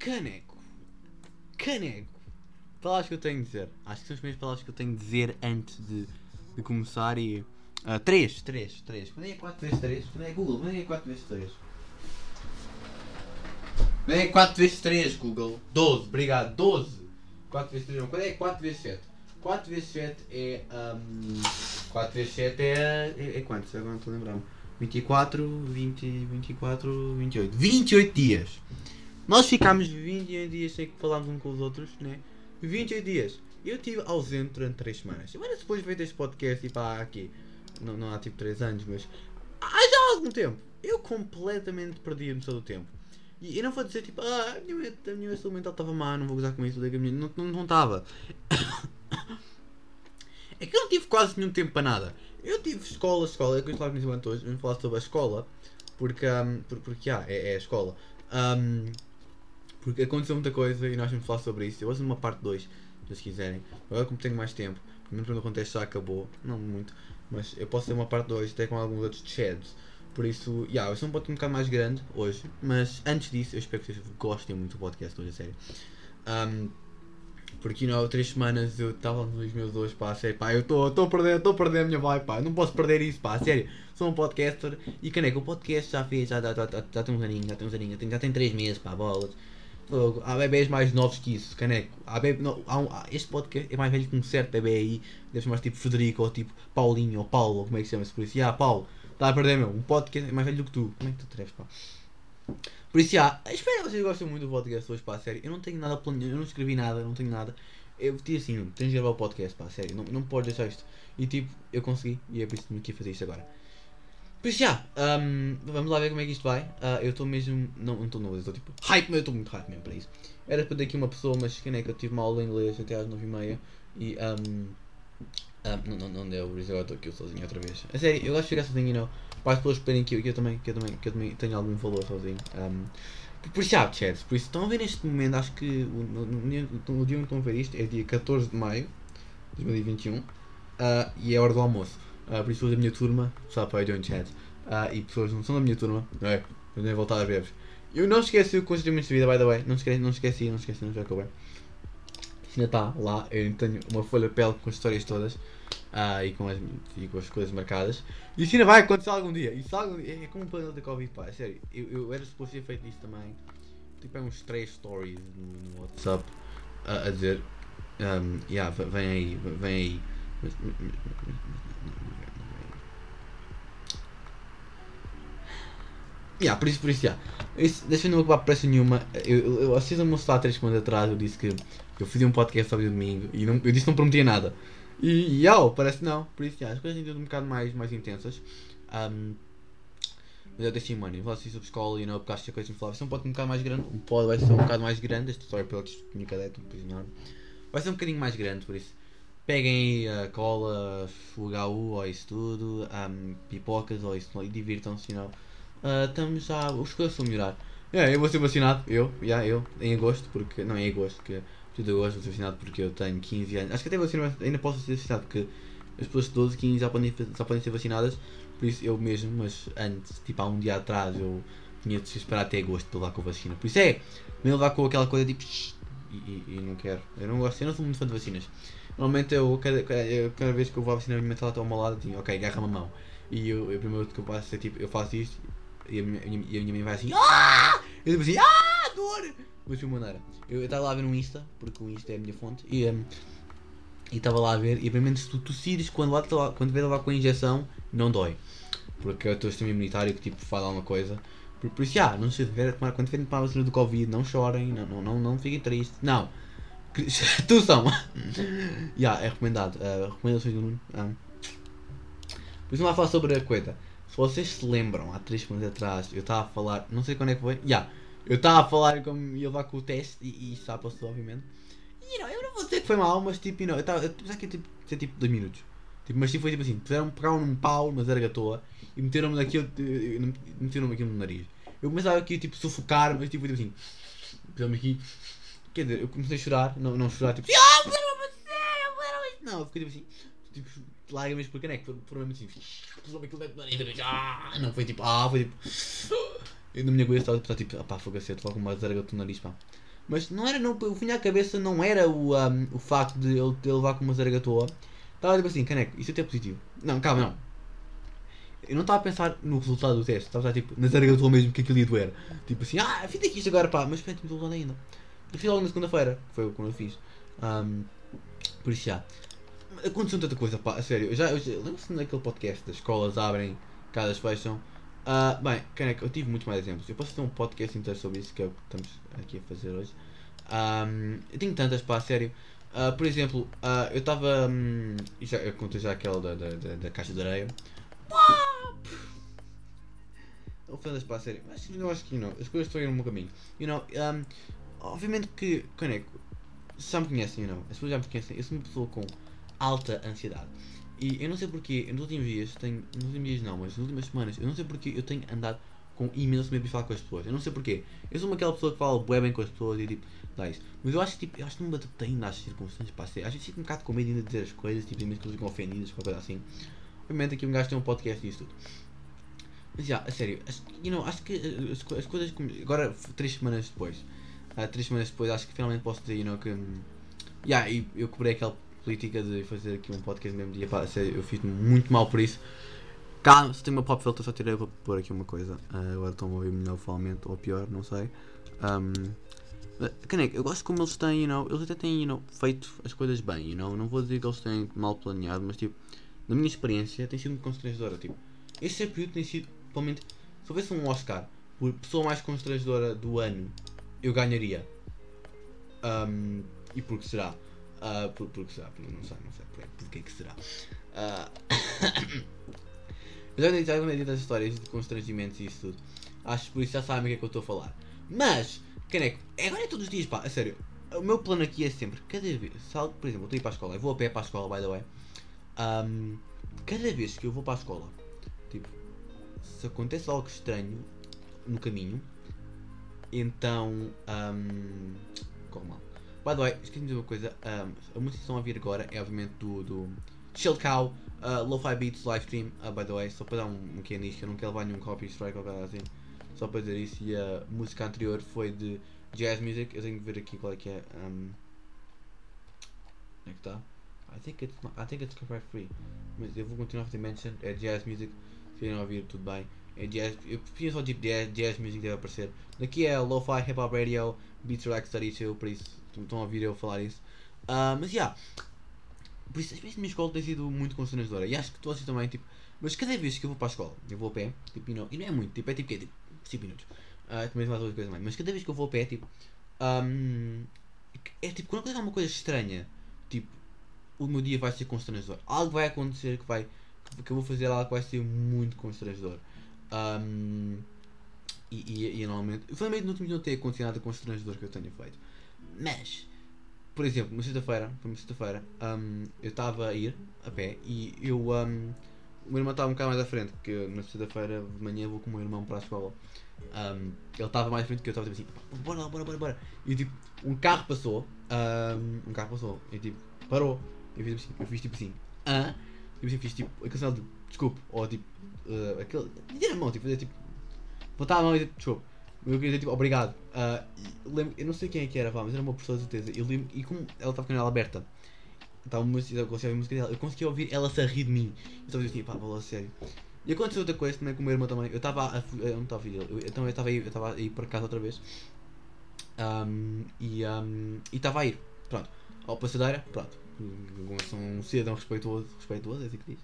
Caneco. Caneco. Palavras que eu tenho de dizer. Acho que são as primeiras palavras que eu tenho de dizer antes de, de começar e. Uh, 3, 3, 3. Quando é 4 vezes 3? Quando é Google? Quando é 4 vezes 3? Quando é 4 vezes 3, Google? 12, obrigado, 12. 4 vezes 3 não. Quando é 4 vezes 7? 4 vezes 7 é. Um, 4 vezes 7 é. É, é quanto? Agora não estou a lembrar-me. 24, 20, 24, 28. 28 dias! Nós ficámos 28 dias sem que falarmos uns com os outros, né? 28 dias. Eu estive ausente durante 3 semanas. Semana depois veio este podcast e pá, aqui. Não, não há tipo 3 anos, mas. Há já algum tempo. Eu completamente perdi a noção do tempo. E eu não vou dizer tipo, ah, a minha, a minha saúde mental estava má, não vou gozar com isso, não não estava. é que eu não tive quase nenhum tempo para nada. Eu tive escola, escola, é que eu estava com hoje, vamos falar sobre a escola, porque, um, porque, ah, é, é a escola. Um, porque aconteceu muita coisa e nós vamos falar sobre isso. Eu vou fazer uma parte 2, se vocês quiserem. Agora como tenho mais tempo, mesmo quando acontece já acabou, não muito, mas eu posso ter uma parte 2 até com alguns outros chads. Por isso, yeah, eu sou um podcast um bocado mais grande hoje, mas antes disso, eu espero que vocês gostem muito do podcast hoje, a sério. Um, porque não, há três semanas eu estava nos meus dois, pá, a sério, pá, eu estou a perder, estou a perder a minha vibe, pá, não posso perder isso, pá, a sério. Sou um podcaster e caneca, o podcast já fez, já, já, já, já, já tem uns aninhos, já tem uns aninhos, já tem, já tem três meses, pá, bolas. Há bebês mais novos que isso, caneco. Há bebê, não, há um, este podcast é mais velho que um certo bebê aí, deve ser mais tipo Federico ou tipo Paulinho ou Paulo, ou como é que se chama-se por isso. Ah, Paulo, está a perder, meu, um podcast é mais velho do que tu. Como é que tu te pá? Por isso, já, espero que vocês gostem muito do podcast hoje, pá, sério. Eu não tenho nada planeado, eu não escrevi nada, não tenho nada. Eu disse assim, tens de gravar o podcast, pá, sério, não, não podes deixar isto. E tipo, eu consegui, e é por isso que me quis fazer isto agora. Por isso já, um, vamos lá ver como é que isto vai. Uh, eu estou mesmo. Não estou não, estou tipo hype, mas eu estou muito hype mesmo para isso. Era para ter aqui uma pessoa, mas quem é que eu tive uma aula de inglês até às 9h30 e. Um, um, não, não, deu, por isso agora estou aqui sozinho outra vez. A sério, eu gosto de ficar sozinho e não. Para as pessoas perceberem que, que, eu também, que, eu também, que eu também tenho algum valor sozinho. Um, por isso já, chat, por isso estão a ver neste momento, acho que o, no, no dia em que estão a ver isto é dia 14 de maio de 2021 uh, e é hora do almoço. Uh, sou da minha turma, só para eu chat. Uh, e pessoas não são da minha turma, é, eu nem voltar a ver-vos. Eu não esqueci o constrangimento de vida, by the way. Não esqueci, não esqueci, não esqueci, não esqueci, não Ainda está lá, eu tenho uma folha de pele com as histórias todas uh, e, com as, e com as coisas marcadas. E isso ainda vai acontecer algum dia. Isso algum dia, é como um plano da Covid, pá, é sério. Eu, eu era suposto ter feito isso também. Tipo, é uns 3 stories no, no WhatsApp uh, a dizer: um, yeah, vem aí, vem aí. Yeah, por isso, por isso, yeah. Deixa-me não acabar pressa nenhuma. Eu, eu, eu assisto a mostrar 3 semanas atrás, eu disse que eu fiz um podcast sobre o domingo e não, eu disse que não prometia nada. E, e oh, parece não. Por isso, yeah, as coisas sido um bocado mais, mais intensas. Um, mas eu deixei, mano, vou assistir sobre escola, you know, porque acho que a coisa me falava. Vai ser um podcast um bocado mais grande. Um pod vai ser um bocado mais grande. Esta história pela comunicadeta, um bocadinho enorme. Vai ser um bocadinho mais grande, por isso. Peguem a cola, o HU ou isso tudo, um, pipocas ou isso, e divirtam-se, you know. Uh, estamos já. Os coisas estão a melhorar. Yeah, eu vou ser vacinado, eu, yeah, eu, em agosto, porque. Não, em agosto, que. De agosto vou ser vacinado porque eu tenho 15 anos. Acho que até vou ser, ainda posso ser vacinado porque as pessoas de 12, 15 já podem, já podem ser vacinadas. Por isso eu mesmo, mas antes, tipo há um dia atrás, eu tinha de esperar até agosto para levar com a vacina. Por isso é, me levar com aquela coisa tipo. E, e, e, não quero. Eu não gosto, eu não sou muito fã de vacinas. Normalmente eu, cada, cada, vez que eu vou à vacina, a minha mente está ao meu lado, digo, ok, agarra-me a mão. E eu, eu primeiro que eu faço é tipo, eu faço isto e a minha, e a minha mãe vai assim, ah! Eu digo assim, ah, dor! Mas de maneira. Eu estava lá a ver no Insta, porque o Insta é a minha fonte, e um, estava lá a ver, e obviamente se tu tossires quando, lá, quando vês lá com a injeção, não dói. Porque é o teu sistema imunitário que tipo faz alguma coisa. Por, por isso, já, não se tiver tomar, quando tiverem tomar a vacina do Covid, não chorem, não, não, não, não fiquem tristes. Não. tu são. Já, é recomendado. Uh, recomendações do Nuno. Um. Por isso, vamos lá falar sobre a coisa. Se vocês se lembram, há 3 semanas atrás, eu estava a falar, não sei quando é que foi, já, yeah, eu estava a falar como ia levar com o teste e, e já passou, obviamente. E não, eu não vou dizer que foi mal, mas tipo, não, eu estava, pensava que ia tipo, ser tipo 2 minutos. Tipo, mas tipo, foi tipo assim, puseram, pegaram num pau, na zargatoa e meteram-me naquilo, meteram-me aquilo no nariz. Eu começava aqui tipo sufocar, mas tipo, tipo assim, puseram-me aqui, quer dizer, eu comecei a chorar, não, não chorar tipo, ah, não, eu fiquei tipo assim, tipo, lágrimas porque né, que foram mesmo assim, puseram-me aquilo dentro do nariz, ah, não foi tipo, ah, foi tipo, eu não me aguento, estava tipo, ah pá, fogo a ser, logo uma zarga no nariz, pá. Mas não era, não, o que vinha à cabeça não era o, um, o facto de ele ter levar com uma zaragatoa. Estava tipo assim, caneco, isso até é positivo. Não, calma, não. Eu não estava a pensar no resultado do teste, estava a tipo, na zaragatoa mesmo que aquilo ia doer. Tipo assim, ah, fiz aqui isto agora, pá, mas pronto, não ainda. Eu fiz logo na segunda-feira, foi quando eu fiz. Um, por isso já. Aconteceu tanta coisa, pá, a sério. Eu já, eu já lembro-se naquele podcast, das escolas abrem, casas fecham. Uh, bem, caneco, eu tive muitos mais exemplos. Eu posso ter um podcast inteiro sobre isso, que é o que estamos aqui a fazer hoje. Um, eu tenho tantas, pá, a sério. Uh, por exemplo, uh, eu estava. Um, já, eu contei já aquela da, da, da, da caixa de areia. Falei para a sério, mas eu acho que não, as coisas estão a ir no meu caminho. You know, um, obviamente que, caneco, já me conhecem, you know, as pessoas já me conhecem, eu sou uma pessoa com alta ansiedade. E eu não sei porquê, nos últimos dias, tenho, nos últimos dias não, mas nas últimas semanas, eu não sei porquê eu tenho andado com imenso medo de falar com as pessoas. Eu não sei porquê. Eu sou aquela pessoa que fala bué bem com as pessoas e tipo, dá isso. Mas eu acho que tipo, eu acho que não me adaptei ainda às circunstâncias para ser. Às vezes fico um bocado com medo ainda de dizer as coisas, tipo, mesmo que eles ficam ofendidas, qualquer coisa assim. Obviamente aqui um gajo tem um podcast e isso tudo. Mas já, a sério, acho, you know, acho que as, as coisas agora três semanas depois, uh, três semanas depois acho que finalmente posso dizer, you know, que um, yeah, eu, eu cobrei aquela política de fazer aqui um podcast no mesmo dia, pá, eu fiz muito mal por isso. Calma, se tem uma pop filter, só tirei para pôr aqui uma coisa. Uh, agora estão a ouvir melhor provavelmente, ou pior, não sei. Um, Caneco, eu gosto como eles têm, you know, eles até têm, you know, feito as coisas bem, you know, não vou dizer que eles têm mal planeado, mas tipo, na minha experiência tem sido muito constrangedora, tipo, esse período tem sido, provavelmente, se houvesse um Oscar por pessoa mais constrangedora do ano, eu ganharia. Um, e por que será? Uh, por, por que será? Porque não sei, não sei por, por que será. Uh, eu já já contei das histórias de constrangimentos e isso tudo. Acho que por isso já sabem o que é que eu estou a falar. Mas, caneco, agora é todos os dias, pá, a sério. O meu plano aqui é sempre, cada vez, se por exemplo, eu estou a ir para a escola, eu vou a pé para a escola, by the way. Um, cada vez que eu vou para a escola, tipo, se acontece algo estranho no caminho, então. Um, mal. By the way, esqueci de uma coisa. Um, a música que estão a ouvir agora é obviamente do, do Shield Cow, uh, Lo-Fi Beats live stream, uh, by the way, só para dar um, um nisso, eu não quero levar nenhum copy strike ou coisa assim. Só para dizer isso. E a música anterior foi de Jazz Music. Eu tenho que ver aqui qual é que é. Um, onde é que está? I think it's, I think it's copyright free. Mas eu vou continuar a fazer mention. É Jazz Music. Se querem ouvir, tudo bem. É jazz, eu prefiro só tipo jazz, jazz music deve aparecer. Daqui é Lo-Fi Hip Hop Radio, Beats Relax 32, por isso estão a ouvir eu falar isso. Uh, mas já, yeah, por isso, às vezes a minha escola tem sido muito constrangedora. E acho que tu assim também, tipo, mas cada vez que eu vou para a escola, eu vou a pé, tipo, e não, e não é muito, tipo, é tipo, é, tipo 5 minutos. Uh, também mais outra coisa mais. Mas cada vez que eu vou a pé, tipo, um, é tipo, quando acontece alguma coisa estranha, tipo, o meu dia vai ser constrangedor. Algo vai acontecer que vai, que eu vou fazer algo que vai ser muito constrangedor. Um, e, e, e, normalmente, felizmente no último dia não tem acontecido nada constrangedor que eu tenha feito. Mas, por exemplo, uma sexta-feira, uma sexta-feira, um, eu estava a ir a pé e eu. Um, o meu irmão estava um bocado mais à frente, porque na sexta-feira de manhã vou com o meu irmão para a escola. Um, ele estava mais à frente que eu estava tipo assim, bora bora, bora, bora. E tipo, um carro passou, um, um carro passou, e tipo, parou. Eu fiz, eu fiz tipo assim, ah, eu assim, fiz tipo, aquele sinal de desculpe, ou tipo, uh, aquele, dizer a mão, tipo, fazer tipo, botar a mão e desculpe. Eu queria dizer tipo, obrigado. Uh, lembro, eu não sei quem é que era, mas era uma pessoa de certeza. Lembro, e como ela estava com ela aberta, estava música, eu conseguia ouvir a música dela, eu conseguia ouvir ela se a rir de mim. Eu estava assim, pá, lá, sério. E aconteceu outra coisa também com o meu irmão também. Eu estava a. Eu não estava a ele. Então eu estava a ir, eu estava a ir para casa outra vez. Um, e um, estava a ir. Pronto. Ao passadeira, pronto. Sou um cidadão respeituoso, respeituoso, é assim que diz.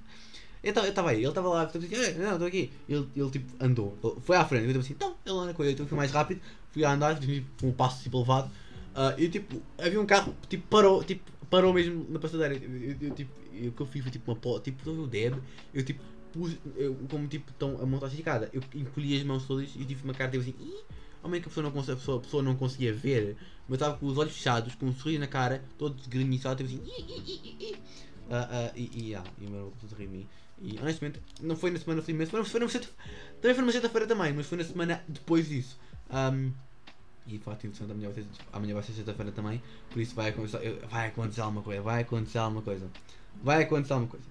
Então eu estava aí, ele estava lá, estava assim, não, estou aqui. Ele, ele tipo andou, ele foi à frente, eu estava assim, então, ele anda com ele, então eu fui mais rápido, fui a andar, tipo, um passo tipo elevado. Uh, e tipo, havia um carro, tipo, parou, tipo, parou mesmo na passadeira. Eu, eu, tipo, o que eu fiz foi tipo uma pó, tipo, todo o deb, eu tipo, pus, eu, como tipo, estão a montar esticada, eu encolhi as mãos todas e tive uma cara tipo assim, ih, como é que a pessoa não, a pessoa, a pessoa não conseguia ver, mas estava com os olhos fechados, com um sorriso na cara, todo desgranhiçado, tipo assim, ih, ih, ih, ih. Uh, uh, e, e, yeah, e o meu rir de mim. E honestamente, não foi na semana feliz, mas foi na sexta também foi numa sexta-feira também, mas foi na semana depois disso. Um, e facto interessante, amanhã vai ser, amanhã vai ser sexta-feira também, por isso vai acontecer, vai acontecer alguma coisa, vai acontecer alguma coisa. Vai acontecer alguma coisa.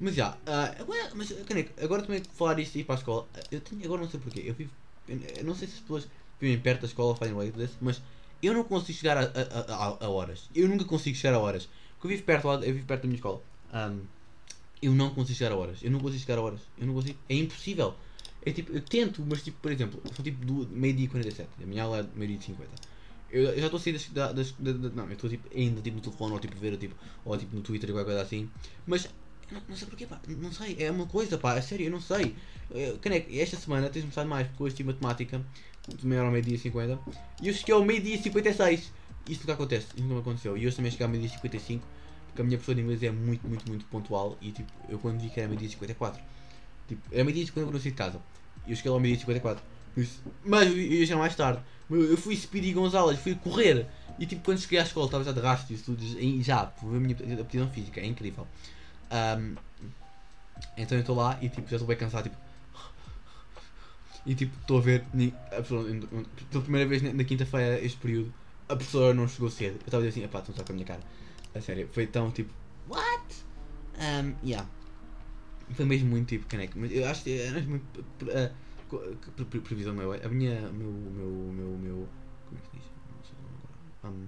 Mas já, uh, agora, mas, caneco, agora também falar isto e ir para a escola, eu tenho, agora não sei porquê, eu vivo, eu, não sei se as pessoas vivem perto da escola fazem leite desse, mas eu não consigo chegar a, a, a, a horas. Eu nunca consigo chegar a horas. Porque eu vivo perto, eu vivo perto da minha escola. Um, eu não consigo chegar a horas. Eu não consigo chegar a horas. Eu não consigo. É impossível. É tipo, eu tento, mas tipo, por exemplo, são tipo do meio-dia e 47. A minha aula é meio-dia e 50. Eu, eu já estou a sair das, das, das, Não, eu estou tipo, ainda tipo, no telefone ou tipo ver tipo, ou tipo no Twitter ou qualquer coisa assim. Mas não, não, sei porquê, pá. Não sei. É uma coisa, pá. É sério, eu não sei. Caneco, esta semana tens mostrado mais porque hoje tive matemática. De meia hora ao meio-dia e 50. E eu cheguei ao meio-dia e 56. Isso nunca acontece. Isso nunca aconteceu. E hoje também cheguei ao meio-dia e 55. Porque a minha professora de inglês é muito, muito, muito pontual. E tipo, eu quando vi que era meio-dia e 54. Tipo, era meio-dia e 50 quando eu saí de casa. E eu cheguei lá ao meio-dia e 54. Mas eu ia chegar mais tarde. Eu fui Speedy Gonzalez, fui correr. E tipo, quando cheguei à escola, estava já de rastro e tudo. Já, a minha aptidão física, é incrível. Um, então eu estou lá e tipo, já estou bem cansado. Tipo, e tipo, estou a ver. Pela primeira vez na quinta-feira, este período, a professora não chegou cedo. Eu estava a dizer assim, pá, estão só com a minha cara. A sério, foi tão tipo, what? Um, yeah. Foi mesmo muito tipo caneco. Mas eu acho que é muito. Uh, previsão meu. A minha. Meu. Meu. Meu. meu como é que se diz? Um,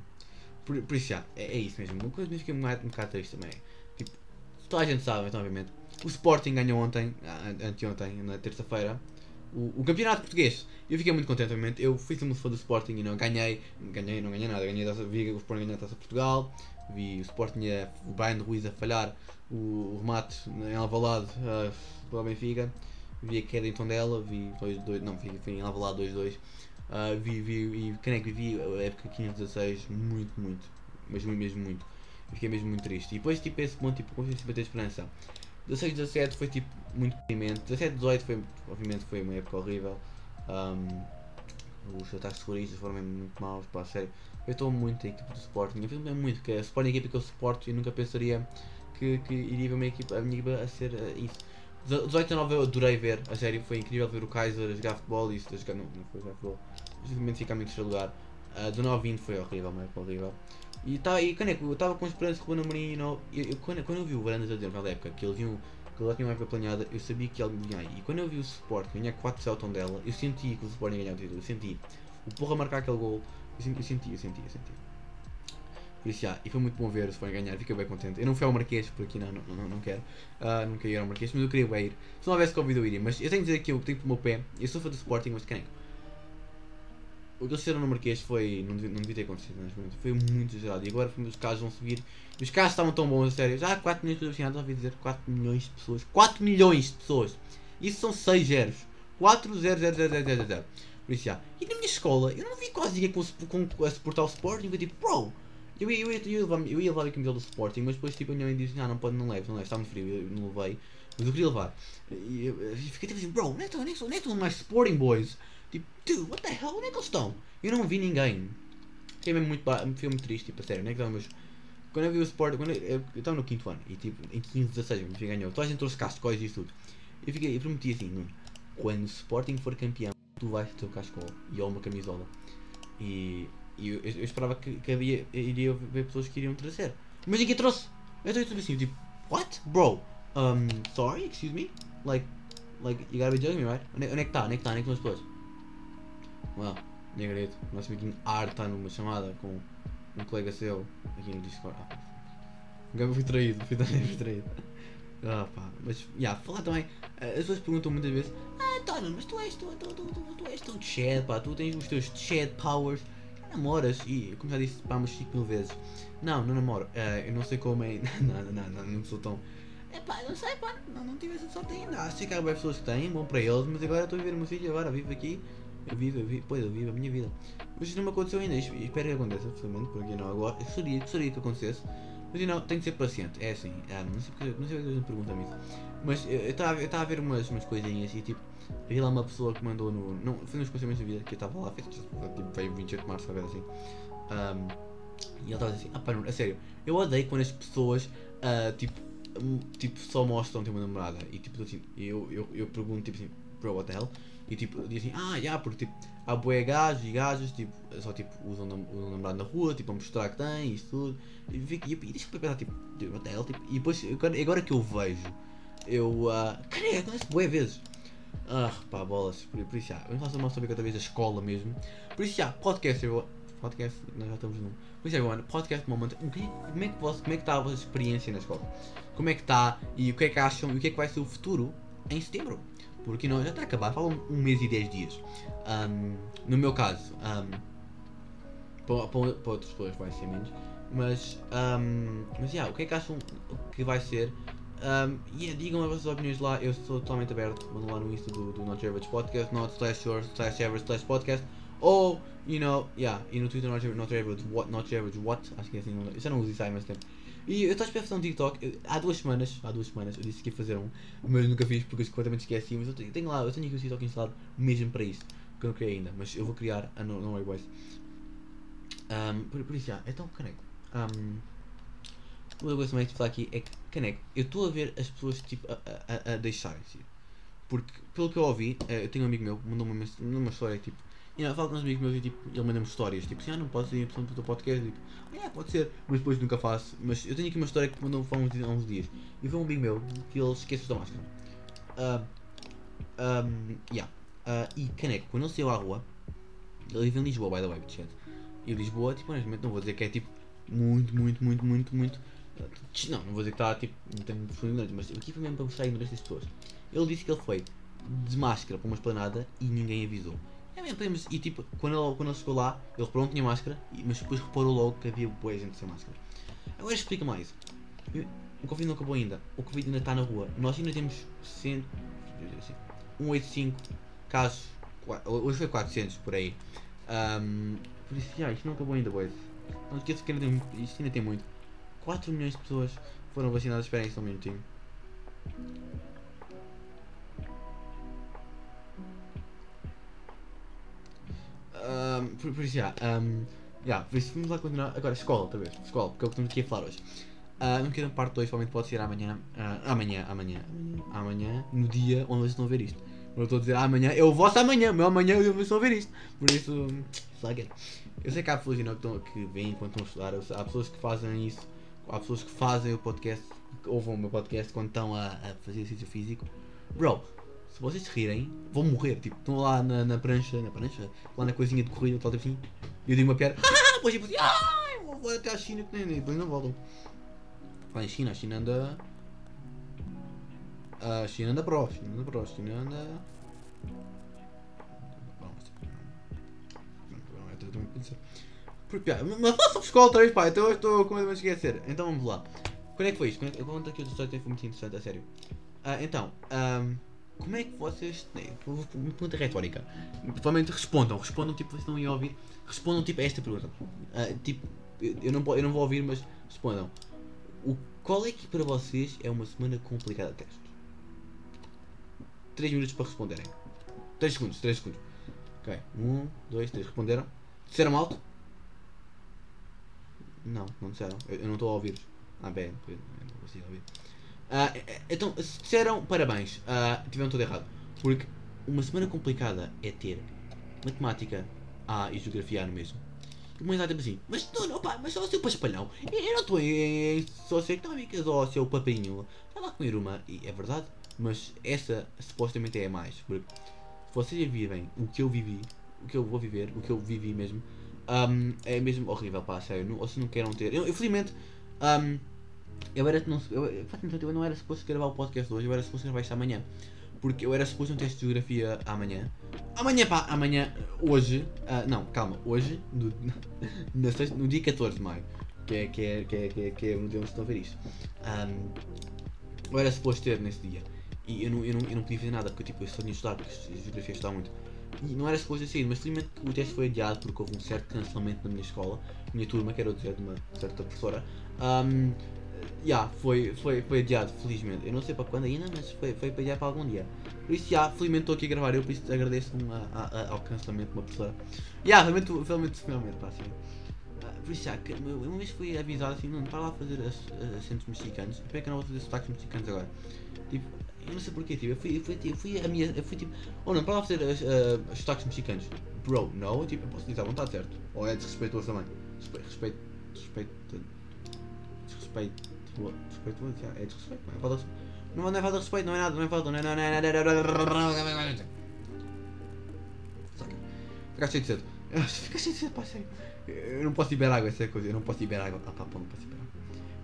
por, por isso já, é, é, isso mesmo. Uma coisa que me fica um bocado triste também. Tipo, toda a gente sabe, então, obviamente. O Sporting ganhou ontem, anteontem, na terça-feira, o, o, campeonato português. Eu fiquei muito contente, obviamente. Eu fui muito fã do Sporting e não ganhei. Ganhei, não ganhei nada. Ganhei a taça, vi o Sporting ganhar a taça Portugal. Vi o Sporting, a, o Brian Ruiz a falhar o, remate em Alvalade uh, para Benfica. Vi a queda em Tondela, vi 2-2, não, vi, vi em Alvalade 2-2. Uh, vi, vi, e quem é que vi a época 516 muito, muito, mas muito, mesmo muito. fiquei mesmo muito triste. E depois, tipo, esse ponto, tipo, consegui ter esperança. 16, 17 foi tipo muito deprimente. 17, 18 foi, obviamente, foi uma época horrível. Um, os ataques terroristas foram mesmo muito maus, pá, sério. Eu estou muito a equipe do Sporting, eu fico muito, que a Sporting é a equipe que eu suporto e nunca pensaria que, que iria ver uma equipa, a minha equipa a ser uh, isso. 18 a 9 eu adorei ver, a sério, foi incrível ver o Kaiser a jogar futebol e isso, a jogar, não, não foi jogar futebol, simplesmente ficar em terceiro lugar. Uh, 19 20 foi horrível, mas foi horrível. E, tá, e Caneco, eu estava com esperança que o não, eu, eu, quando, quando eu vi o Varandas a dizer naquela época que ele viu que ele tinha uma época planeada, eu sabia que ele ganhar. E quando eu vi o Sport ganhar 4 celton dela, eu senti que o Sport ia ganhar o título, eu senti. O porra marcar aquele gol, eu senti, eu senti, eu senti. Eu senti. Já, e foi muito bom ver o Sporting ganhar, fiquei bem contente. Eu não fui ao Marquês, por aqui não, não, não, não quero. Uh, não ir ao Marquês, mas eu queria bem ir. Se não houvesse Covid eu iria, mas eu tenho que dizer que eu tenho o meu pé, eu sou fã do Sporting, mas quem o que eles fizeram no Marquês foi. Não devia, não devia ter acontecido, mas foi muito exagerado. E agora os casos vão subir. Os casos estavam tão bons, a sério. Já há 4 milhões de pessoas vacinadas, ouvi dizer 4 milhões de pessoas. 4 milhões de pessoas! Isso são 6 zeros. 4 0 0 0 0 0 0. Por isso já. E na minha escola, eu não vi quase ninguém com, com, a suportar o Sporting. Eu tipo, bro! Eu ia, eu ia, eu ia, levar, eu ia levar a camisola do Sporting, mas depois tipo, a minha mãe disse: Ah, não pode, não leves, não leves, está muito frio. Eu não levei. Mas eu queria levar. E eu, eu fiquei tipo assim, bro, onde é que estão mais Sporting Boys? Tipo, dude, what the hell? Onde é que eles estão? Eu não vi ninguém. Fiquei mesmo muito, muito triste, tipo, a sério, é que Quando eu vi o Sport, quando eu estava no quinto ano, e tipo, em 15, 16, o Benfica ganhou, toda a gente trouxe cascos e isso tudo. Eu, fiquei, eu prometi assim, Nuno, quando o Sporting for campeão, tu vais ter o casco e ou uma camisola. E, e eu, eu, esperava que, que havia, iria ver pessoas que iriam trazer. Mas ninguém trouxe! Eu estou assim, tipo, what? Bro, um, sorry, excuse me? Like, like, you gotta be joking me, right? Onde, onde é que está? Onde é que está? Onde é que estão as pessoas? Well, Negreto, nosso amiguinho Ar está numa chamada com um colega seu aqui no Discord. Ah, agora fui traído, fui, traído. Ah pá, mas, já, yeah, falar também, eh, as pessoas perguntam muitas vezes, ah Tony, mas tu és, tu, tu, tu, tu, tu és tão Chad, pá, tu tens os teus Chad powers, namoras, e como já disse pá, umas 5 mil vezes, não, não namoro, uh, eu não sei como é, não, não, não, não sou tão, é pá, não sei pá, não, não tive essa sorte ainda, sei que há pessoas que têm, bom para eles, mas agora estou a viver o meu filho, agora vivo aqui, eu vivo, eu vivo, pois eu vivo a minha vida. Mas isso não me aconteceu ainda, espero que aconteça, absolutamente, porque não agora. Eu gostaria, que acontecesse, mas não, tenho que ser paciente, é assim, é, não sei porque, não sei porque me perguntam isso. Mas eu estava a ver umas, umas coisinhas e tipo, vi lá uma pessoa que mandou no. Não, foi nos conselhos da vida que eu estava lá, fez, tipo, veio 28 de março, qualquer assim. Um, e ele estava assim, ah pá, não, a sério, eu odeio quando as pessoas, uh, tipo, um, tipo, só mostram ter uma namorada e tipo, assim, eu, eu, eu pergunto, tipo assim, bro, what the hell? E tipo, dizem, ah, já, porque tipo, há bué gajos e gajas, tipo, só tipo, usam, usam namorado na rua, tipo, a mostrar que tem, isso tudo. E, e, e, e deixa-me pensar, tipo, what tipo, e depois, agora que eu vejo, eu, uh, cara, acontece bué vezes. Ah, pá, bolas, por, por isso já, vamos falar mais sobre outra vez a escola mesmo. Por isso já, podcast, eu, podcast, nós já estamos num. Por isso mano, podcast moment. O que, como é que você, como é que está a vossa experiência na escola? Como é que está e o que é que acham e o que é que vai ser o futuro em setembro? Porque não, já está a acabar, falam um mês e 10 dias. Um, no meu caso, um, para, para, para outras pessoas vai ser menos. Mas, um, mas yeah, o que é que acham que vai ser? Um, yeah, digam as vossas opiniões lá, eu sou totalmente aberto. Mandam lá no Insta do, do Not Average Podcast, not slash your slash average slash podcast. Ou, you know, yeah, e no Twitter Not, not Average What, Not Average What, acho que é assim, eu já não uso isso há mais tempo. E eu estou a esperar fazer um TikTok, há duas semanas, há duas semanas, eu disse que ia fazer um, mas nunca fiz porque eu completamente esqueci, mas eu tenho, lá, eu tenho aqui o TikTok instalado mesmo para isso, que eu não criei ainda, mas eu vou criar, a não é boys. Um, por, por isso, já, então, caneco. Um, outra coisa também que falar aqui é que, caneco, eu estou a ver as pessoas tipo, a, a, a deixarem-se. Porque, pelo que eu ouvi, eh, eu tenho um amigo meu que mandou uma, uma história tipo. E eu falo com uns amigos meus e tipo, ele manda-me histórias, tipo assim, ah, não posso ir para o teu podcast, tipo, ah, pode ser, mas depois nunca faço. Mas eu tenho aqui uma história que mandou-me há uns, há uns dias. E foi um amigo meu que ele esqueceu da máscara. Uh, um, yeah. Uh, e caneco, quando ele saiu à rua, ele vive em Lisboa, by the way, chat. E Lisboa, tipo, honestamente, não vou dizer que é tipo muito, muito, muito, muito, muito. Não, não vou dizer que está tipo, não tem profundidade, mas aqui foi mesmo para mostrar a ignorância das pessoas. Ele disse que ele foi de máscara para uma esplanada e ninguém avisou. É mesmo, podemos, e tipo, quando ele, quando ele chegou lá, ele reparou que tinha máscara, mas depois reparou logo que havia boa gente sem máscara. Agora explica mais. O Covid não acabou ainda. O Covid ainda está na rua. Nós ainda temos 100, 185 casos. Hoje foi 400 por aí. Um, por isso, já, isto não acabou ainda, boys. Não esqueça que ainda tem, isto ainda tem muito. 4 milhões de pessoas foram vacinadas. Esperem só um minutinho. Um, por, por, isso, já. Um, por isso, vamos lá continuar. Agora, escola, outra vez. Escola, porque é o que estamos aqui a falar hoje. Não quero parte 2, provavelmente pode ser amanhã. Uh, amanhã, amanhã, amanhã. No dia onde vocês estão a ver isto. Eu estou a dizer amanhã, é o vosso amanhã. Meu amanhã eu estão a ver isto. Por isso, fuck Eu sei que há pessoas que, que vêm enquanto estão a estudar. Há pessoas que fazem isso. Há pessoas que fazem o podcast, que ouvem o meu podcast quando estão a, a fazer exercício físico. Bro, se vocês se rirem, vão morrer. Tipo, estão lá na, na prancha, na prancha, lá na coisinha de corrida, tal, tipo assim. E eu digo uma piada, ah, depois tipo assim, ah, vou, vou até à China, que nem, depois não voltam. Lá em China, a China anda. A China anda pro, a China anda pro, a China anda. Mas faça escola outra vez, pá, então eu estou com medo de esquecer. Então vamos lá. Quando é que foi isto? Eu conto aqui outra história que foi muito interessante, a sério. Uh, então, um, como é que vocês. Uma pergunta retórica. Provavelmente respondam, respondam tipo vocês não iam ouvir. Respondam tipo a esta pergunta. Uh, tipo, eu não, eu não vou ouvir, mas respondam. O, qual é que para vocês é uma semana complicada de teste? 3 minutos para responderem. 3 segundos, 3 segundos. Ok. 1, 2, 3. Responderam? Disseram alto? Não, não disseram. Eu, eu não estou a ouvir. Ah, bem, não consigo ouvir. Uh, então, se disseram parabéns, uh, tiveram tudo errado. Porque uma semana complicada é ter matemática A e geografia no mesmo. E uma exata assim, mas não, não, pá, mas só o seu paspalhão. Eu não estou em socioeconómicas ou seu papinho. Está lá comer uma, e é verdade, mas essa supostamente é a mais. Porque se vocês vivem o que eu vivi, o que eu vou viver, o que eu vivi mesmo, um, é mesmo horrível, pá, sério. Não, ou se não queiram ter. Eu, infelizmente, um, eu era. Não, eu, eu não era suposto gravar o podcast hoje, eu era suposto gravar isto amanhã. Porque eu era suposto um teste de geografia amanhã. Amanhã, pá, amanhã, hoje. Uh, não, calma, hoje, no, no, no dia 14 de maio. Que é, que é, que é, que é, que é onde estão a ver isto. Um, eu era suposto ter nesse dia. E eu não, eu não, eu não podia fazer nada, porque tipo, eu só tinha estudado, porque a geografia está muito. E não era suposto assim, mas felizmente o teste foi adiado porque houve um certo cancelamento na minha escola, minha turma, quero dizer, de uma certa professora. Um, yeah, foi, foi, foi adiado, felizmente. Eu não sei para quando ainda, mas foi, foi adiar para algum dia. Por isso, já, yeah, felizmente estou aqui a gravar. Eu por isso agradeço a, a, ao cancelamento de uma pessoa. Yeah, realmente, realmente, finalmente, pá, assim. Uh, por isso, já, que, uma vez fui avisado assim: não, para lá fazer acentos mexicanos. Por que eu não vou fazer sotaques mexicanos agora? Tipo, eu não sei porquê, tipo, eu fui, eu fui, eu fui a minha. Eu fui tipo, ou oh, não, para lá fazer uh, sotaques mexicanos. Bro, não, tipo, eu posso dizer à vontade, certo? Ou é desrespeitoso também? Respeito, respeito, respeito, desrespeito respeito, é desrespeito, não é falta de não, não é falta de respeito, não é nada, não é falta, não é nada, não é nada. Fica cheio de cedo. Fica cheio de cedo, pá, sério. Eu não posso beber água, essa é a coisa. Eu não posso beber água. Ah pá, pô, não posso beber água.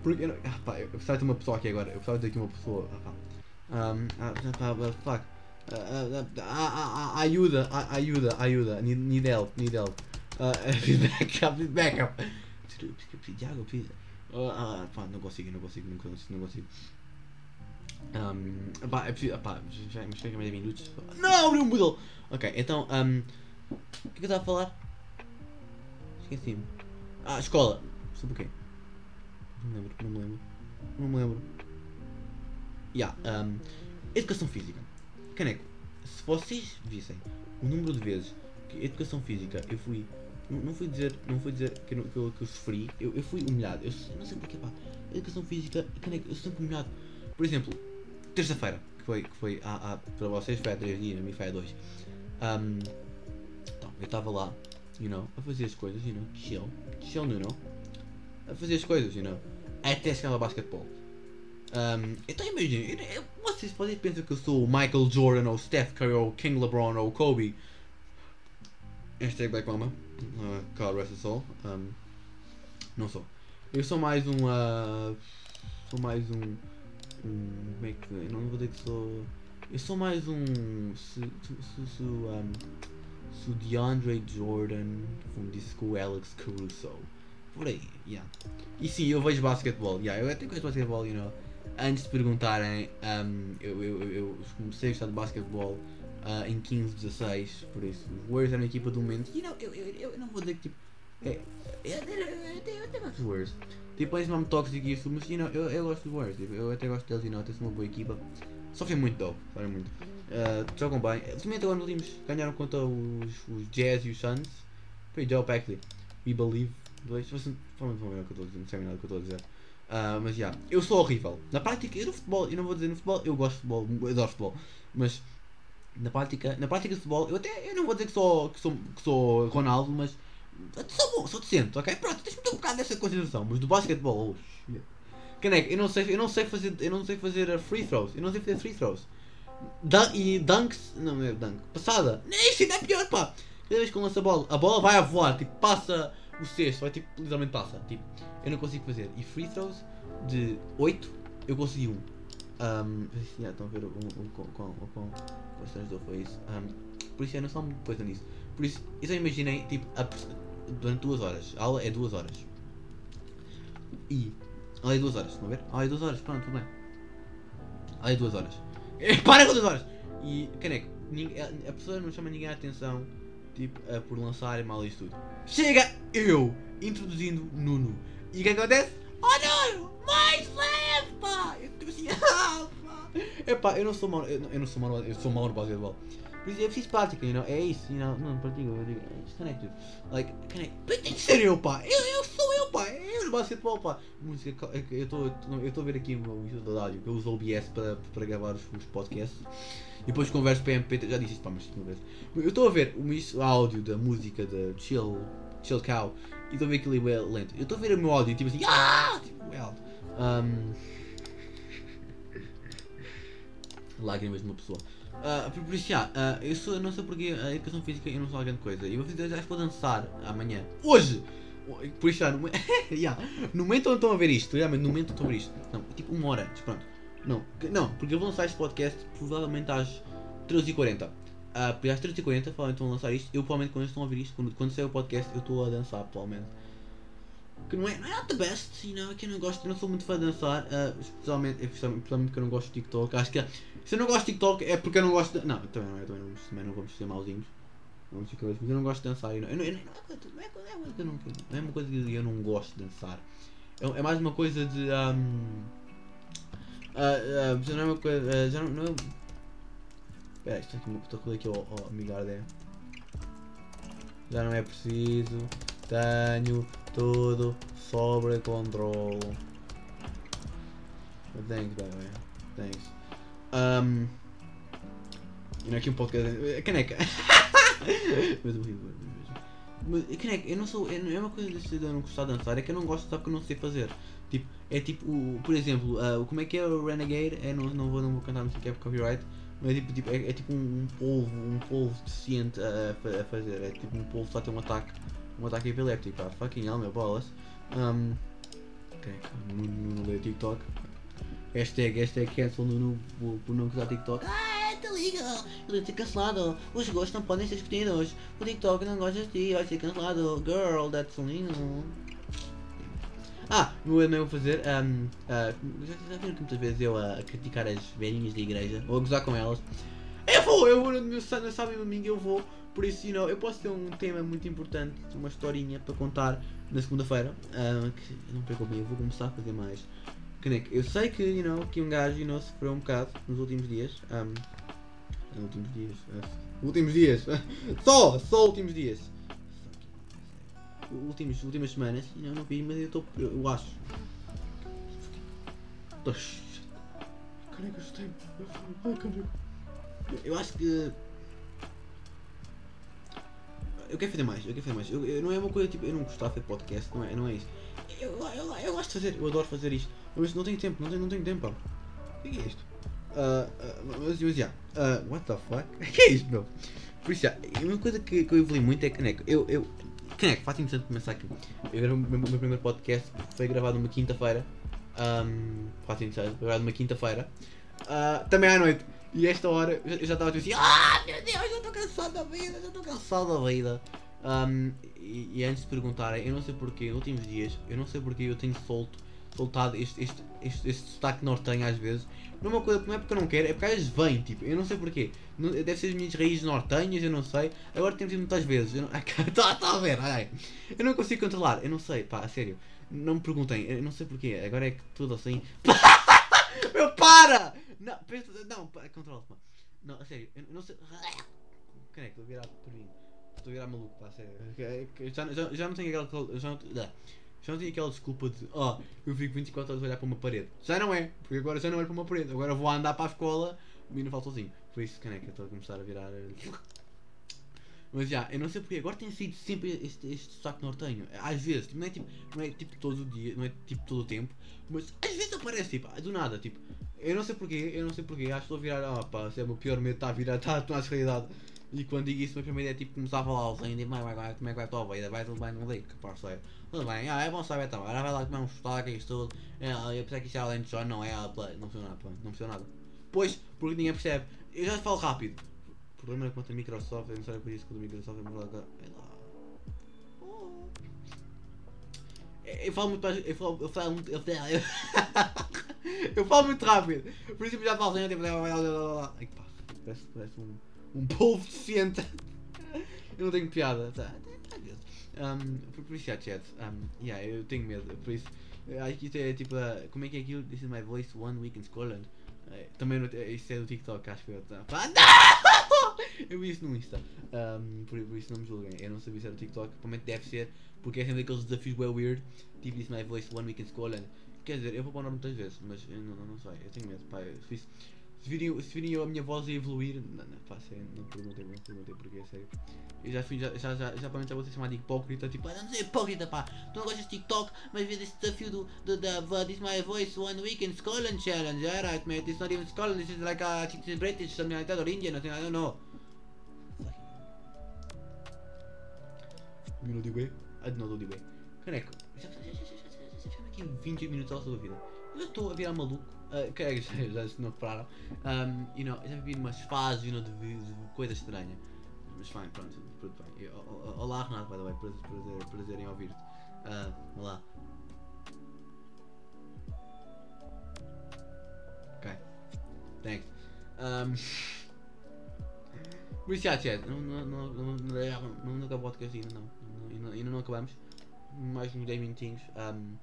Porque eu, não, ah, pá, eu precisava ter uma pessoa aqui agora. Eu precisava ter aqui uma pessoa. Ah, pá. Um, ah, pá, fuck. Ah, ah, ah, ah, ah, ajuda, ah, ajuda, ajuda. Need, help, need help. Uh. Eu preciso de água, eu preciso. Ah, pá, não consigo, não consigo, não consigo. Não consigo. Um, pá, é preciso. Pá, já me chega 10 minutos. Não, abriu um botão! Ok, então. Um, o que é que eu estava a falar? Esqueci-me. Ah, escola. Sobre o quê? Não me lembro, não me lembro. Não me lembro. Ya, yeah, um, educação física. Caneco, se vocês vissem o número de vezes que educação física eu fui. Não, não fui dizer, não fui dizer que, eu, que, eu, que eu sofri, eu, eu fui humilhado. Eu, não sei porque, pá. Educação física, caneco, eu sou sempre humilhado. Por exemplo, terça-feira, que foi, que foi há, para vocês foi há 3 dias, a mim foi há 2. Um, então, eu estava lá, you know, a fazer as coisas, you know, chill, chill, you know, a fazer as coisas, you know, até chegar ao basquetebol. Um, então imagina, vocês, vocês pensam que eu sou o Michael Jordan ou Steph Curry ou King LeBron ou Kobe. Hashtag Black Mama, uh, rest his soul. Um, não sou. Eu sou mais um. Uh, sou mais um. um como é que. Eu não vou dizer que sou. Eu sou mais um. Se, se, se, um, se o DeAndre Jordan fundisse com o Alex Caruso. Por aí, yeah. E sim, eu vejo basquetebol. Yeah, eu até conheço basquetebol, you know. Antes de perguntarem, um, eu, eu, eu, comecei a gostar de basquetebol uh, em 15, 16, por isso. Os Warriors eram a equipa do momento. E não, eu, eu, eu não vou dizer que tipo. É, eu, eu, até gosto dos Warriors. Tipo, é mesmo tóxico isso, mas you know, eu, eu gosto dos Warriors. Tipo, eu até gosto deles e não, tem uma boa equipa. Sofrem muito dope, sofrem muito. Uh, jogam bem. Ultimamente agora nos últimos ganharam contra os, os Jazz e os Suns. Foi Joe Packley. We believe. Dois. Vocês não vão ver o que eu estou a dizer, não sabem nada do que eu estou a dizer. Uh, mas já, yeah, eu sou horrível. Na prática, eu no futebol, eu não vou dizer no futebol, eu gosto de futebol, eu adoro futebol. Mas na prática, na prática de futebol, eu até eu não vou dizer que sou, que sou, que sou Ronaldo, mas sou bom, sou decente, ok? Pronto, ter um bocado dessa consideração. Mas do basquetebol, oh, Caneco, eu não sei, eu não sei fazer, eu não sei fazer free throws, eu não sei fazer free throws. Dun e dunks, não é dunk, passada. Isso ainda é pior, pá. Cada vez que eu lanço a bola, a bola vai a voar, tipo, passa o sexto, vai tipo, literalmente passa. Tipo, eu não consigo fazer. E free throws de 8, eu consegui um. Um, yeah, estão a ver o, quão o, foi isso. Um, por isso eu não sou muito coisa nisso. Por isso, eu só imaginei, tipo, a, durante duas horas. A aula é duas horas. E. A aula é duas horas, estão a ver? A aula é duas horas, pronto, tudo bem. A aula é duas horas. Para com duas horas! E, caneco, a pessoa não chama ninguém a atenção, tipo, por lançar mal isto tudo. Chega eu introduzindo Nuno. E o que acontece? Oh Nuno, mais leve, pá! Eu assim, ah, pá! Eu não sou mau, eu, não sou mau, eu sou mau no basquetebol. Por isso, eu fiz prática, you know? é isso, you know? não, prática, eu digo, it's connected. Like, connect. Tem que ser eu, pá! Eu, eu sou eu, pá! Eu no basquetebol, pá! Música, eu estou eu estou a ver aqui o meu de rádio, que eu uso o OBS para, para gravar os, os podcasts. E depois converso para MP3, já disse isto, pá, mas uma vez. Eu estou a ver o, o áudio da música da Chill Chill Cow e estou a ver aquilo é lento. Eu estou a ver o meu áudio tipo assim, ah! Tipo, é alto. Um... Lágrimas de uma pessoa. Uh, por isso, já, uh, eu sou, não sei porque a educação física eu não sou grande coisa. E vou fazer, já vou dançar amanhã. Hoje! Por isso, já, no, yeah, no momento onde estão a ver isto, no momento estão a ver isto, não, tipo uma hora pronto. Não, não, porque eu vou lançar este podcast provavelmente às 13h40. Uh, às 3h40 falam então lançar isto. Eu provavelmente quando estão a ouvir isto, quando, quando sair o podcast, eu estou a dançar provavelmente. Que não é, não é not the best, you know, que eu não gosto, eu não sou muito fã de dançar, uh, especialmente, especialmente porque eu não gosto de TikTok. Acho que se eu não gosto de TikTok é porque eu não gosto de. Não, também não, é, também não, também não vamos ser mauzinhos. Vamos ficar mas eu não gosto de dançar. É, é uma coisa que eu não, é uma coisa que eu não gosto de dançar. É, é mais uma coisa de. Um, uh, uh, já não é uma coisa. Uh, já não, não é, Espera, isto aqui, estou aqui ao, ao Migarde. Já não é preciso. Tenho tudo sobre controle. Thanks, by the way. Thanks. Um, e aqui um podcast. Caneca! Mas eu Mas, caneca, eu não sou. É uma coisa de eu não gostar de dançar, é que eu não gosto só porque eu não sei fazer. Tipo, é tipo, por exemplo, uh, como é que é o Renegade? É, não, não, vou, não vou cantar música é copyright. Mas é tipo, tipo é, é, tipo um, um polvo, um polvo deficiente a, a, fazer. É tipo um polvo só tem um ataque, um ataque epiléptico, pá, fucking hell, meu bolas. Um, ok, não, não lê TikTok. Hashtag, hashtag cancel no, no, por, por não usar TikTok. Ah, tá legal, ele vai ser cancelado. Os gostos não podem ser discutidos. O TikTok não gosta de ti, vai ser cancelado. Girl, that's lindo. Ah, eu vou fazer. Um, uh, já, já viram que muitas vezes eu a criticar as velhinhas da igreja ou a gozar com elas? Eu vou, eu vou no meu sábado e domingo eu vou. Por isso, you know, eu posso ter um tema muito importante, uma historinha para contar na segunda-feira. Uh, que não preocupem, eu vou começar a fazer mais. Eu sei que, you know, que um gajo you know, sofreu um bocado nos últimos dias. Um, últimos dias. Uh, últimos dias! só! Só últimos dias! Últimos, últimas semanas, you know, não vi, mas eu estou. Eu, eu acho. Careca, eu Ai. Eu acho que eu quero fazer mais, eu quero fazer mais. Eu, eu, não é uma coisa tipo, eu não gostava de fazer podcast, não é, não é isso. Eu, eu, eu, gosto de fazer, eu adoro fazer isto. Mas não tenho tempo, não tenho, não tenho tempo. O que é isto? Uh, uh, mas, mas já, uh, what the fuck? O que é isto, meu? Por isso já, uma coisa que, que eu evolui muito é Caneco. Eu, eu, Caneco, faz interessante começar aqui. Eu gravei o meu, meu, primeiro podcast, foi gravado numa quinta-feira. Um, faz interessante, foi gravado numa quinta-feira. Uh, também à noite. E esta hora eu já estava tipo assim, ah meu Deus, eu estou cansado da vida, eu estou cansado da vida. Um, e, antes de perguntarem, eu não sei porquê, nos últimos dias, eu não sei porquê eu tenho solto, soltado este, este, este, este sotaque nortenho às vezes. Não é, uma coisa, não é porque eu não quero, é porque às vezes vem, tipo, eu não sei porquê. Deve ser as minhas raízes nortenhas, eu não sei. Agora tenho sido muitas vezes, eu não, tá, a ver, ai, eu não consigo controlar, eu não sei, pá, a sério. Não me perguntem, eu não sei porquê, agora é que tudo assim. Meu, para! Não, pensa, não, controla-te. Não, a sério, eu não sei. Quem é que a virar por mim? Estou a virar maluco, pá, sério. Já, já, já não tenho aquela. Já não, já não tenho aquela desculpa de. Oh, eu fico 24 horas a olhar para uma parede. Já não é, porque agora já não olho para uma parede. Agora vou andar para a escola e não falo sozinho. Por isso, é eu estou a começar a virar. Mas já, eu não sei porque agora tem sido sempre este, este sotaque nortenho. Às vezes, tipo, não, é tipo, não é tipo todo o dia, não é tipo todo o tempo, mas às vezes aparece tipo, do nada, tipo, eu não sei porquê, eu não sei porquê, acho que estou a virar, ah pá, se é o meu pior medo, está a virar, está a tomar realidade. E quando digo isso, a minha ideia é tipo começar a falar assim, tipo, vai, vai, como é que vai a tua vida? Vai tudo bem, não digo, parceiro. Tudo bem, ah, é bom saber então, agora vai lá comer um sotaque e isto tudo. É, eu pensei que isto era além de só, não é, não funciona nada, não funciona nada. Pois, porque ninguém percebe. Eu já falo rápido problema é quanto a Microsoft, eu não sei por isso que o Microsoft é melhor é lá. Oh. Eu falo muito eu falo, eu falo muito, eu, eu falo muito rápido, por isso eu já falo assim, tipo, Ai, pá, parece, parece um, um polvo deficiente. eu não tenho piada, tá? Um, por, isso já, chat, um, yeah, eu tenho medo, por isso, acho que isto é tipo, uh, como é que é aquilo? This is my voice one week in Scotland. Uh, também, isso é do TikTok, acho que eu. Tá? Não! eu vi isso no Insta. Um, por, por, isso não me julguem. Eu não sabia se era TikTok. Provavelmente deve ser. Porque é sempre aqueles desafios well weird. Tipo this my voice one week in Scotland. Quer dizer, eu vou pôr muitas vezes, mas eu não, não, sei. Eu tenho medo. Pá, se, se, virem, se virem a minha voz a evoluir. Não, não, pá, sério, não perguntei, não perguntei porque é sério. Eu já fui, já, já, já, já, já vou ser chamado de hipócrita. Tipo, ah, não sei hipócrita, pá. Tu não gostas de TikTok, mas vês esse desafio do, do, da uh, This My Voice One Week in Scotland Challenge. Alright, mate. It's not even Scotland. Is like a. It's British, something like that, or Indian, I don't know. Know the way? I don't know the way. Caneco, já, já, já, já, já, aqui 20 minutos à sua vida. Eu já estou a virar maluco. Uh, que já, já não repararam. Um, you know, já vivi umas fases you know, de, de, de coisa estranha. Mas fine, pronto, tudo bem. Olá Renato, by the way, prazer, prazer, prazer em ouvir-te. Uh, olá. Ok. Thanks. Um, por isso chat, não, não, acabou o podcast ainda, não ainda, não acabamos. Mais uns 10 minutinhos. Um,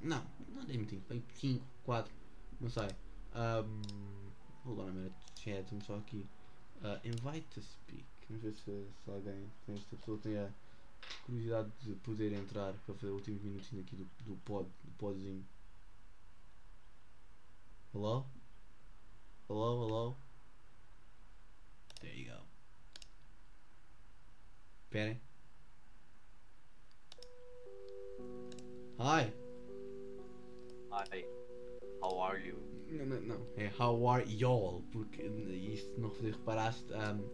não, não 10 minutinhos, foi 5, 4, não sei. Um, hold on a minute, chat, vamos só aqui. Uh, invite to speak. Vamos ver se, se alguém, se esta pessoa tem a curiosidade de poder entrar para fazer os últimos minutinhos aqui do, do pod, do podzinho. Hello? Hello, hello? There you go. Esperem. Hi. Hi. How are you? Não, não, não. É how are y'all? Porque isso não reparaste. Um...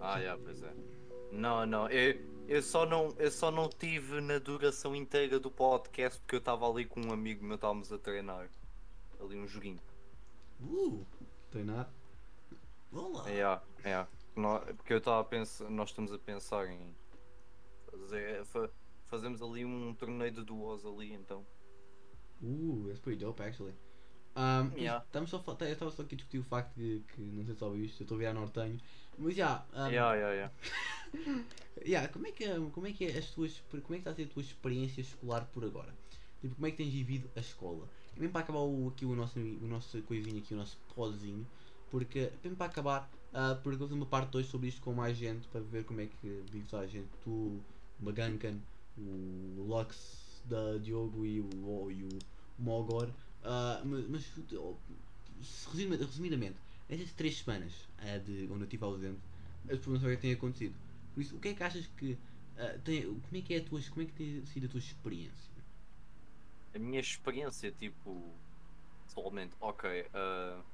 Ah, yeah, pois é. Não, não. Eu, Eu só não, eu só não tive na duração inteira do podcast porque eu estava ali com um amigo meu, estávamos a treinar. Ali um joguinho. Uh, treinar. Olá. É, é. Porque eu estava a pensar, nós estamos a pensar em fazer, fa- fazemos ali um torneio de duos ali, então. Uh, that's pretty dope actually. Um, Yeah. estamos só, eu estava só aqui a discutir o facto de que, não sei se ouviu isto, eu estou a virar nortenho, mas já, um, Yeah, yeah, yeah. yeah, como, é que, como é que é as tuas, como é que está a ser a tua experiência escolar por agora? Tipo, como é que tens vivido a escola? E mesmo para acabar o, aqui o nosso, o nosso coisinho aqui, o nosso podzinho, porque, mesmo para acabar, ah, porque eu fazer uma parte 2 sobre isto com mais gente, para ver como é que vives a gente, tu, o Magankan, o Lux da Diogo e o, e o Mogor, ah, mas, resumidamente, nestas 3 semanas ah, de, onde eu estive ausente, as que tem acontecido. Por isso, o que é que achas que ah, tem, como é que é a tua, como é que tem sido a tua experiência? A minha experiência, tipo, pessoalmente, ok. ah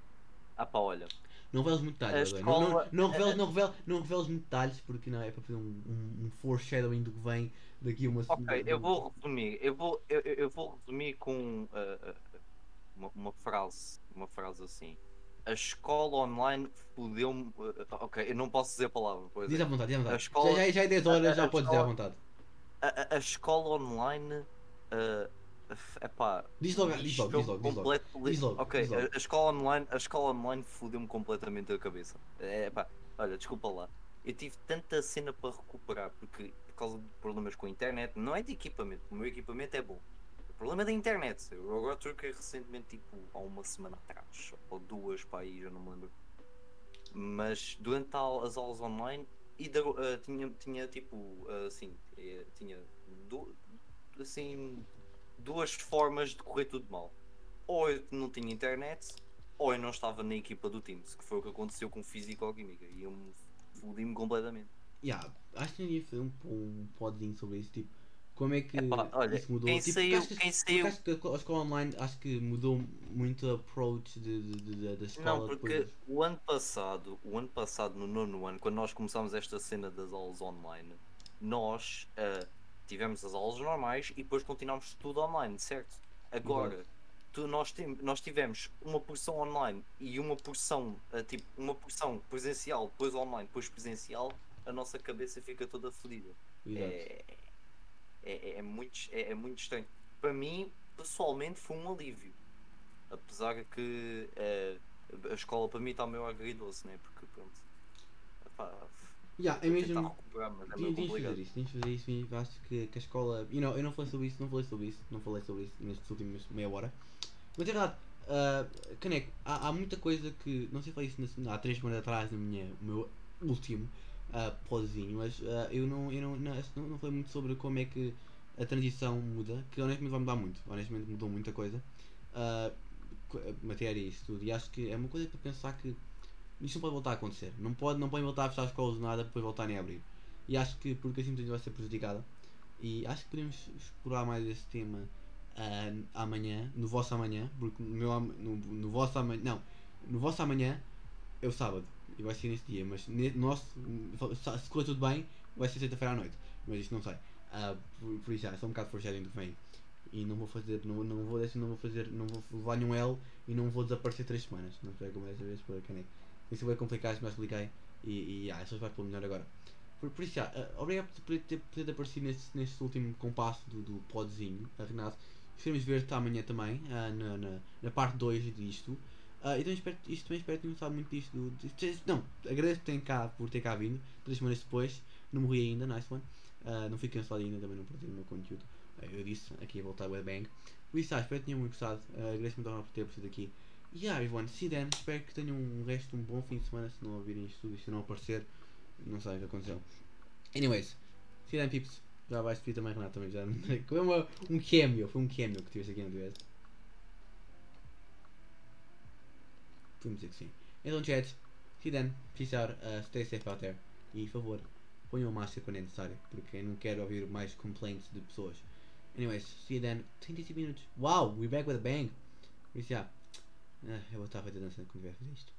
ah pá, olha. Não reveles muito detalhes, A by the way. não, escola- não, não, reveles, não, reveles, não reveles muito detalhes porque não é para fazer um, um, um foreshadowing do que vem daqui a uma Ok, eu vou resumir. Eu vou, eu, eu vou resumir com ah, uma, uma frase. Uma frase assim. A escola online fodeu-me. ah, ok, eu não posso dizer a palavra, pois Diz é. à vontade, diz à vontade. A escola- já, já, já é 10 horas, a- já a podes dizer à escola- vontade. A, a- a escola online. Uh, epá, Diz logo, diz logo, diz logo, diz logo. Diz logo, Ok, diz logo. A, escola online, a escola online fodeu-me completamente a cabeça. É, epá, olha, desculpa lá. Eu tive tanta cena para recuperar porque por causa de problemas com a internet, não é de equipamento, o meu equipamento é bom. Problema da internet. Eu agora troquei recentemente, tipo, há uma semana atrás, ou duas para aí, já não me lembro. Mas durante a- as aulas online e da- ah, tinha, tinha tipo ah, assim, tinha assim duas formas de correr tudo mal. Ou eu não tinha internet, ou eu não estava na equipa do Teams, que foi o que aconteceu com Físico-Química e eu me fodi-me completamente. Yeah, acho que eu ia fazer um, um sobre isso, tipo, como é que Epá, olha, isso mudou. quem tipo, saiu- que- quem saiu- acho que a escola online acho que mudou muito o approach de, de, de- da escola. Não, porque depois. o ano passado, o ano passado, no nono ano, quando nós começámos esta cena das aulas online, nós ah, tivemos as aulas normais e depois continuámos tudo online, certo? Agora, tu, nós, tem, nós tivemos uma porção online e uma porção, ah, tipo, uma porção presencial, depois online, depois presencial, a nossa cabeça fica toda fodida. É, é, é, muito, é, é muito estranho. Para mim, pessoalmente, foi um alívio. Apesar que eh, a escola para mim está meio agridoce, né? Porque pronto. Epá, Yeah, é mesmo. é Tinha de fazer isso, tinhas de fazer isso e acho que, que a escola. You know, eu não falei sobre isso, não falei sobre isso, não falei sobre isso nestes últimos meia hora. Mas é verdade, ah, Caneco, há, há muita coisa que. Não sei se falei isso na- há três semanas atrás no minha, no meu último uh, podzinho, mas ah, eu, não, eu não, não, não, falei muito sobre como é que a transição muda, que honestamente vai mudar muito, honestamente mudou muita coisa. Co- matéria e isso tudo, e acho que é uma coisa para pensar que isto não pode voltar a acontecer. Não pode, não podem voltar a fechar as escolas nada para depois voltarem a abrir. E acho que porque assim vai ser prejudicada. E acho que podemos explorar mais esse tema ah, amanhã, no vosso amanhã, porque no, meu, no, no vosso amanhã, não, no vosso amanhã é o sábado e vai ser nesse dia, mas nosso, se correr tudo bem, vai ser sexta-feira à noite, mas isto não sei. Ah, por, por isso, é só um bocado foreshadowing do que vem. E não vou fazer, não, não vou desse, não vou fazer, não vou levar nenhum L e não vou desaparecer três semanas. Não sei como dessa vez caneco. Isso vai complicar, já expliquei. E, e ah, isso vai pelo melhor agora. Por, por isso, já, ah, obrigado por ter, por ter aparecido neste, neste último compasso do, do podzinho, a Renato. Esperamos ver-te amanhã também, ah, na, na, na parte 2 disto. Ah, então espero, isto também espero gostado muito disto. Do, de- não, agradeço por, terem cá, por ter cá vindo, três semanas depois. Não morri ainda, nice one. Ah, não fiquei cansado ainda, também não perdi o meu conteúdo. Ah, eu disse aqui a voltar ao Bang. Por isso, ah, espero que tenham muito gostado. Ah, agradeço muito por ter aparecido aqui. E yeah, everyone, see then. Espero que tenham um resto, um bom fim de semana. Se não ouvirem isto tudo, e se não aparecer, não sei o que aconteceu. Anyways, see then, peeps. Já vais pedir também, Renato, também já. Foi um cameo, foi um cameo que tiveste aqui, não tiveste? Podemos dizer que sim. Então, chat, see then, peace out, uh, stay safe out there. E, por favor, ponham máscara quando é necessário, porque eu não quero ouvir mais complaints de pessoas. Anyways, see you then. 35 minutos. Wow, we're back with a bang. Por isso, já. Ah, eu vou estar a fazer dança quando tiver a fazer isto.